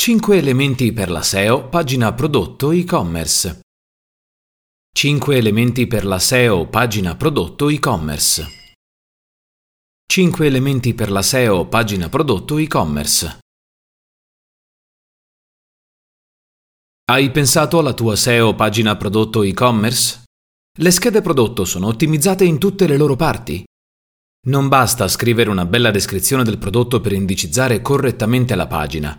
5 elementi per la SEO, pagina prodotto e-commerce. 5 elementi per la SEO, pagina prodotto e-commerce. 5 elementi per la SEO, pagina prodotto e-commerce. Hai pensato alla tua SEO, pagina prodotto e-commerce? Le schede prodotto sono ottimizzate in tutte le loro parti. Non basta scrivere una bella descrizione del prodotto per indicizzare correttamente la pagina.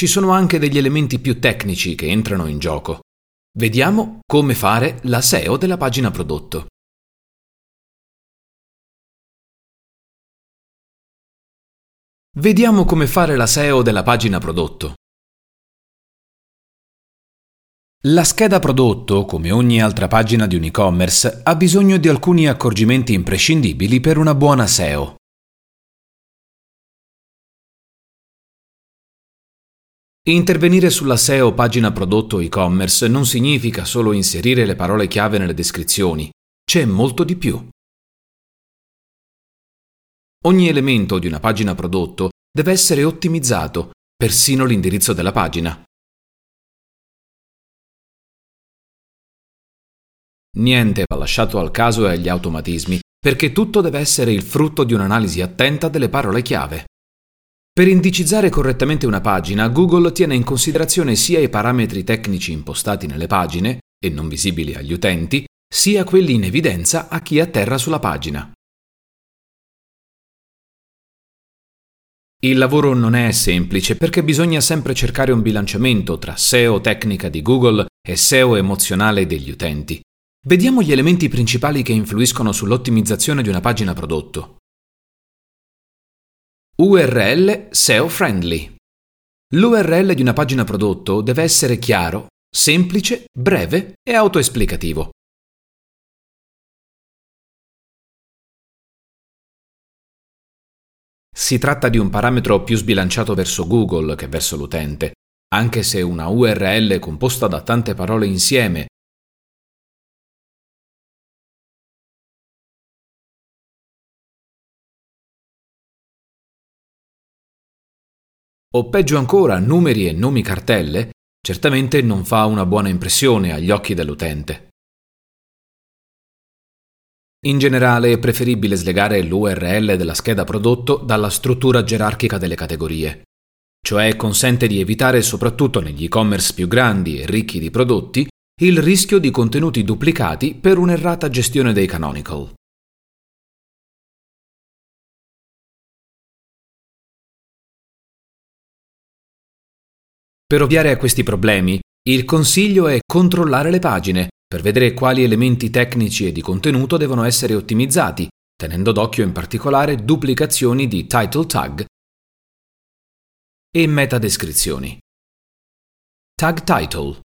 Ci sono anche degli elementi più tecnici che entrano in gioco. Vediamo come fare la SEO della pagina prodotto. Vediamo come fare la SEO della pagina prodotto. La scheda prodotto, come ogni altra pagina di un e-commerce, ha bisogno di alcuni accorgimenti imprescindibili per una buona SEO. Intervenire sulla SEO pagina prodotto e-commerce non significa solo inserire le parole chiave nelle descrizioni, c'è molto di più. Ogni elemento di una pagina prodotto deve essere ottimizzato, persino l'indirizzo della pagina. Niente va lasciato al caso e agli automatismi, perché tutto deve essere il frutto di un'analisi attenta delle parole chiave. Per indicizzare correttamente una pagina, Google tiene in considerazione sia i parametri tecnici impostati nelle pagine, e non visibili agli utenti, sia quelli in evidenza a chi atterra sulla pagina. Il lavoro non è semplice perché bisogna sempre cercare un bilanciamento tra SEO tecnica di Google e SEO emozionale degli utenti. Vediamo gli elementi principali che influiscono sull'ottimizzazione di una pagina prodotto. URL SEO friendly. L'URL di una pagina prodotto deve essere chiaro, semplice, breve e autoesplicativo. Si tratta di un parametro più sbilanciato verso Google che verso l'utente, anche se una URL composta da tante parole insieme o peggio ancora numeri e nomi cartelle, certamente non fa una buona impressione agli occhi dell'utente. In generale è preferibile slegare l'URL della scheda prodotto dalla struttura gerarchica delle categorie, cioè consente di evitare soprattutto negli e-commerce più grandi e ricchi di prodotti il rischio di contenuti duplicati per un'errata gestione dei canonical. Per ovviare a questi problemi, il consiglio è controllare le pagine per vedere quali elementi tecnici e di contenuto devono essere ottimizzati, tenendo d'occhio in particolare duplicazioni di title tag e metadescrizioni. Tag title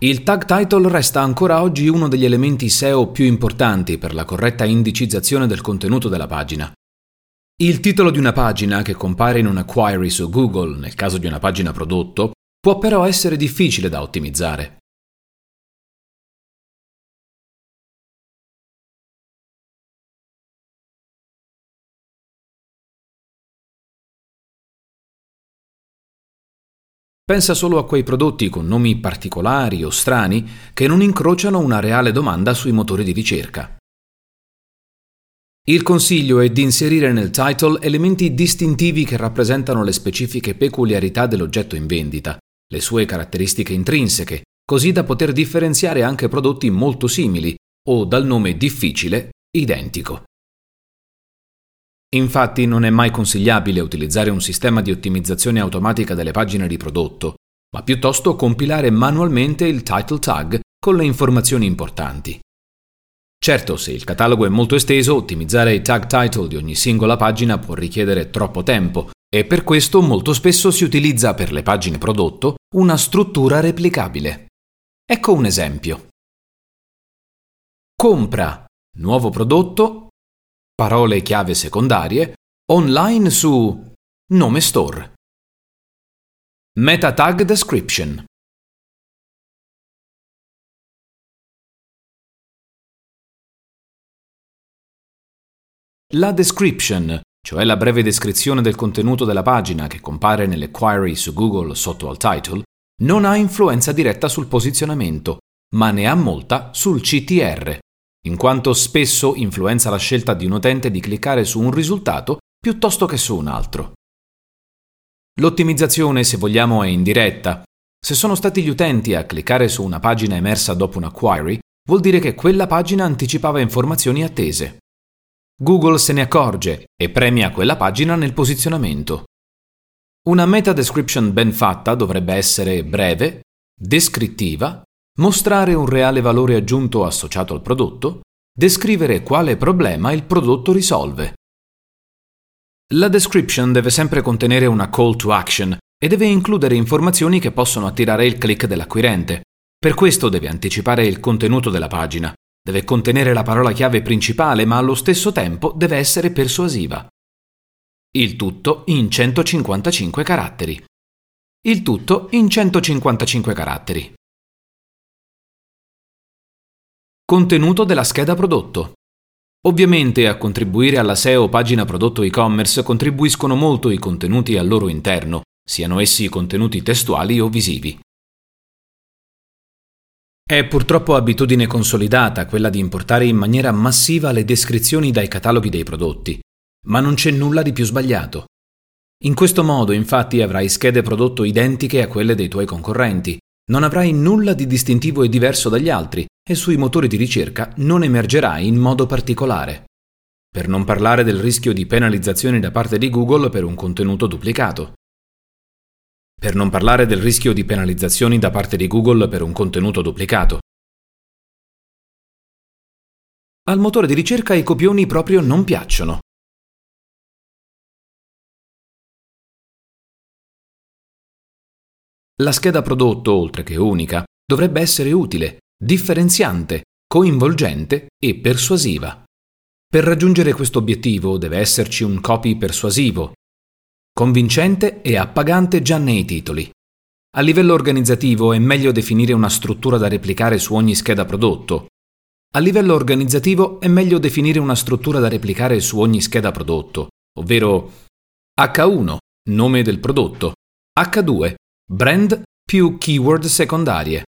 Il tag title resta ancora oggi uno degli elementi SEO più importanti per la corretta indicizzazione del contenuto della pagina. Il titolo di una pagina che compare in una query su Google nel caso di una pagina prodotto può però essere difficile da ottimizzare. Pensa solo a quei prodotti con nomi particolari o strani che non incrociano una reale domanda sui motori di ricerca. Il consiglio è di inserire nel title elementi distintivi che rappresentano le specifiche peculiarità dell'oggetto in vendita, le sue caratteristiche intrinseche, così da poter differenziare anche prodotti molto simili o dal nome difficile identico. Infatti non è mai consigliabile utilizzare un sistema di ottimizzazione automatica delle pagine di prodotto, ma piuttosto compilare manualmente il title tag con le informazioni importanti. Certo, se il catalogo è molto esteso, ottimizzare i tag title di ogni singola pagina può richiedere troppo tempo e per questo molto spesso si utilizza per le pagine prodotto una struttura replicabile. Ecco un esempio. Compra nuovo prodotto parole chiave secondarie, online su nome store. Meta Tag Description La description, cioè la breve descrizione del contenuto della pagina che compare nelle query su Google sotto al title, non ha influenza diretta sul posizionamento, ma ne ha molta sul CTR, in quanto spesso influenza la scelta di un utente di cliccare su un risultato piuttosto che su un altro. L'ottimizzazione, se vogliamo, è indiretta. Se sono stati gli utenti a cliccare su una pagina emersa dopo una query, vuol dire che quella pagina anticipava informazioni attese. Google se ne accorge e premia quella pagina nel posizionamento. Una meta description ben fatta dovrebbe essere breve, descrittiva, mostrare un reale valore aggiunto associato al prodotto, descrivere quale problema il prodotto risolve. La description deve sempre contenere una call to action e deve includere informazioni che possono attirare il click dell'acquirente. Per questo deve anticipare il contenuto della pagina, Deve contenere la parola chiave principale, ma allo stesso tempo deve essere persuasiva. Il tutto in 155 caratteri. Il tutto in 155 caratteri. Contenuto della scheda prodotto. Ovviamente a contribuire alla SEO pagina prodotto e-commerce contribuiscono molto i contenuti al loro interno, siano essi contenuti testuali o visivi. È purtroppo abitudine consolidata quella di importare in maniera massiva le descrizioni dai cataloghi dei prodotti, ma non c'è nulla di più sbagliato. In questo modo infatti avrai schede prodotto identiche a quelle dei tuoi concorrenti, non avrai nulla di distintivo e diverso dagli altri e sui motori di ricerca non emergerai in modo particolare. Per non parlare del rischio di penalizzazioni da parte di Google per un contenuto duplicato. Per non parlare del rischio di penalizzazioni da parte di Google per un contenuto duplicato. Al motore di ricerca i copioni proprio non piacciono. La scheda prodotto, oltre che unica, dovrebbe essere utile, differenziante, coinvolgente e persuasiva. Per raggiungere questo obiettivo deve esserci un copy persuasivo, convincente e appagante già nei titoli. A livello organizzativo è meglio definire una struttura da replicare su ogni scheda prodotto. A livello organizzativo è meglio definire una struttura da replicare su ogni scheda prodotto, ovvero H1, nome del prodotto, H2, brand più keyword secondarie,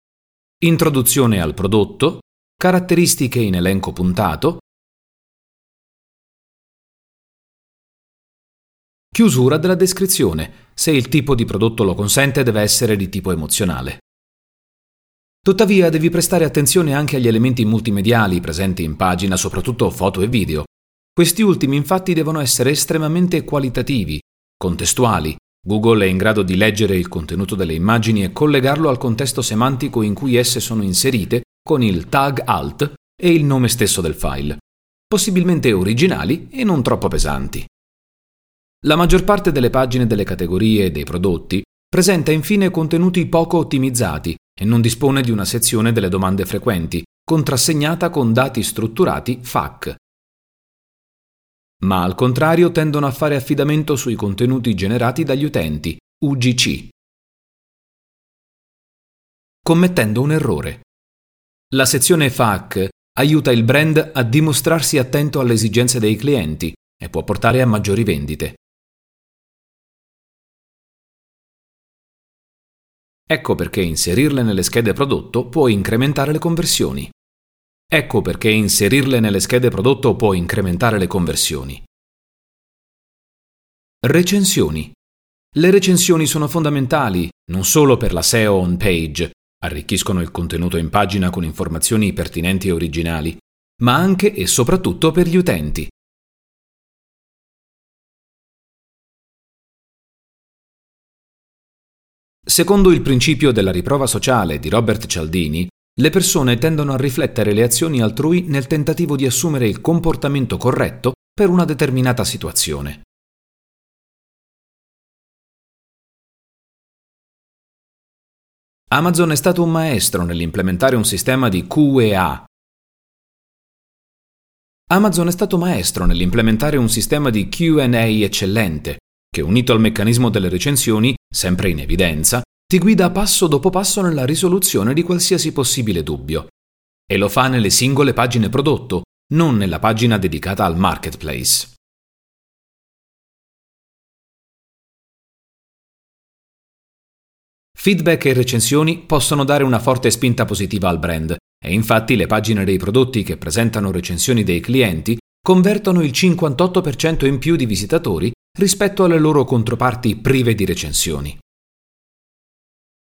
introduzione al prodotto, caratteristiche in elenco puntato, Chiusura della descrizione. Se il tipo di prodotto lo consente deve essere di tipo emozionale. Tuttavia devi prestare attenzione anche agli elementi multimediali presenti in pagina, soprattutto foto e video. Questi ultimi infatti devono essere estremamente qualitativi, contestuali. Google è in grado di leggere il contenuto delle immagini e collegarlo al contesto semantico in cui esse sono inserite con il tag alt e il nome stesso del file, possibilmente originali e non troppo pesanti. La maggior parte delle pagine delle categorie e dei prodotti presenta infine contenuti poco ottimizzati e non dispone di una sezione delle domande frequenti, contrassegnata con dati strutturati FAQ. Ma al contrario tendono a fare affidamento sui contenuti generati dagli utenti, UGC. Commettendo un errore. La sezione FAQ aiuta il brand a dimostrarsi attento alle esigenze dei clienti e può portare a maggiori vendite. Ecco perché inserirle nelle schede prodotto può incrementare le conversioni. Ecco perché inserirle nelle schede prodotto può incrementare le conversioni. Recensioni. Le recensioni sono fondamentali non solo per la SEO on page, arricchiscono il contenuto in pagina con informazioni pertinenti e originali, ma anche e soprattutto per gli utenti. Secondo il principio della riprova sociale di Robert Cialdini, le persone tendono a riflettere le azioni altrui nel tentativo di assumere il comportamento corretto per una determinata situazione. Amazon è stato un maestro nell'implementare un sistema di QA. Amazon è stato maestro nell'implementare un sistema di QA eccellente, che unito al meccanismo delle recensioni, sempre in evidenza, ti guida passo dopo passo nella risoluzione di qualsiasi possibile dubbio. E lo fa nelle singole pagine prodotto, non nella pagina dedicata al marketplace. Feedback e recensioni possono dare una forte spinta positiva al brand e infatti le pagine dei prodotti che presentano recensioni dei clienti convertono il 58% in più di visitatori rispetto alle loro controparti prive di recensioni.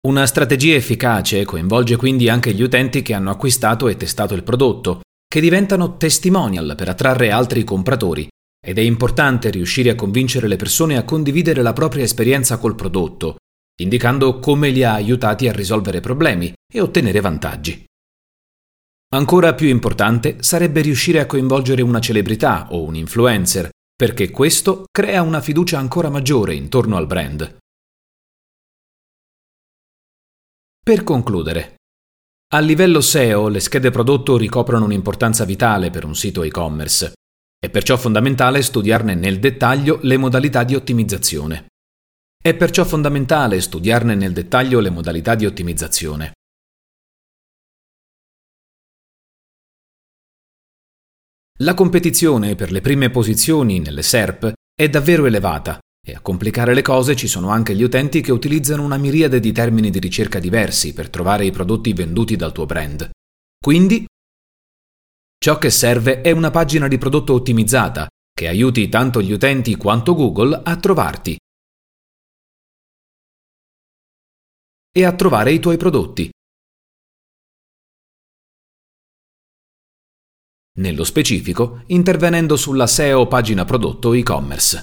Una strategia efficace coinvolge quindi anche gli utenti che hanno acquistato e testato il prodotto, che diventano testimonial per attrarre altri compratori ed è importante riuscire a convincere le persone a condividere la propria esperienza col prodotto, indicando come li ha aiutati a risolvere problemi e ottenere vantaggi. Ancora più importante sarebbe riuscire a coinvolgere una celebrità o un influencer, perché questo crea una fiducia ancora maggiore intorno al brand. Per concludere, a livello SEO le schede prodotto ricoprono un'importanza vitale per un sito e-commerce. È perciò fondamentale studiarne nel dettaglio le modalità di ottimizzazione. È perciò fondamentale studiarne nel dettaglio le modalità di ottimizzazione. La competizione per le prime posizioni nelle SERP è davvero elevata e a complicare le cose ci sono anche gli utenti che utilizzano una miriade di termini di ricerca diversi per trovare i prodotti venduti dal tuo brand. Quindi, ciò che serve è una pagina di prodotto ottimizzata che aiuti tanto gli utenti quanto Google a trovarti e a trovare i tuoi prodotti. Nello specifico, intervenendo sulla SEO pagina prodotto e-commerce.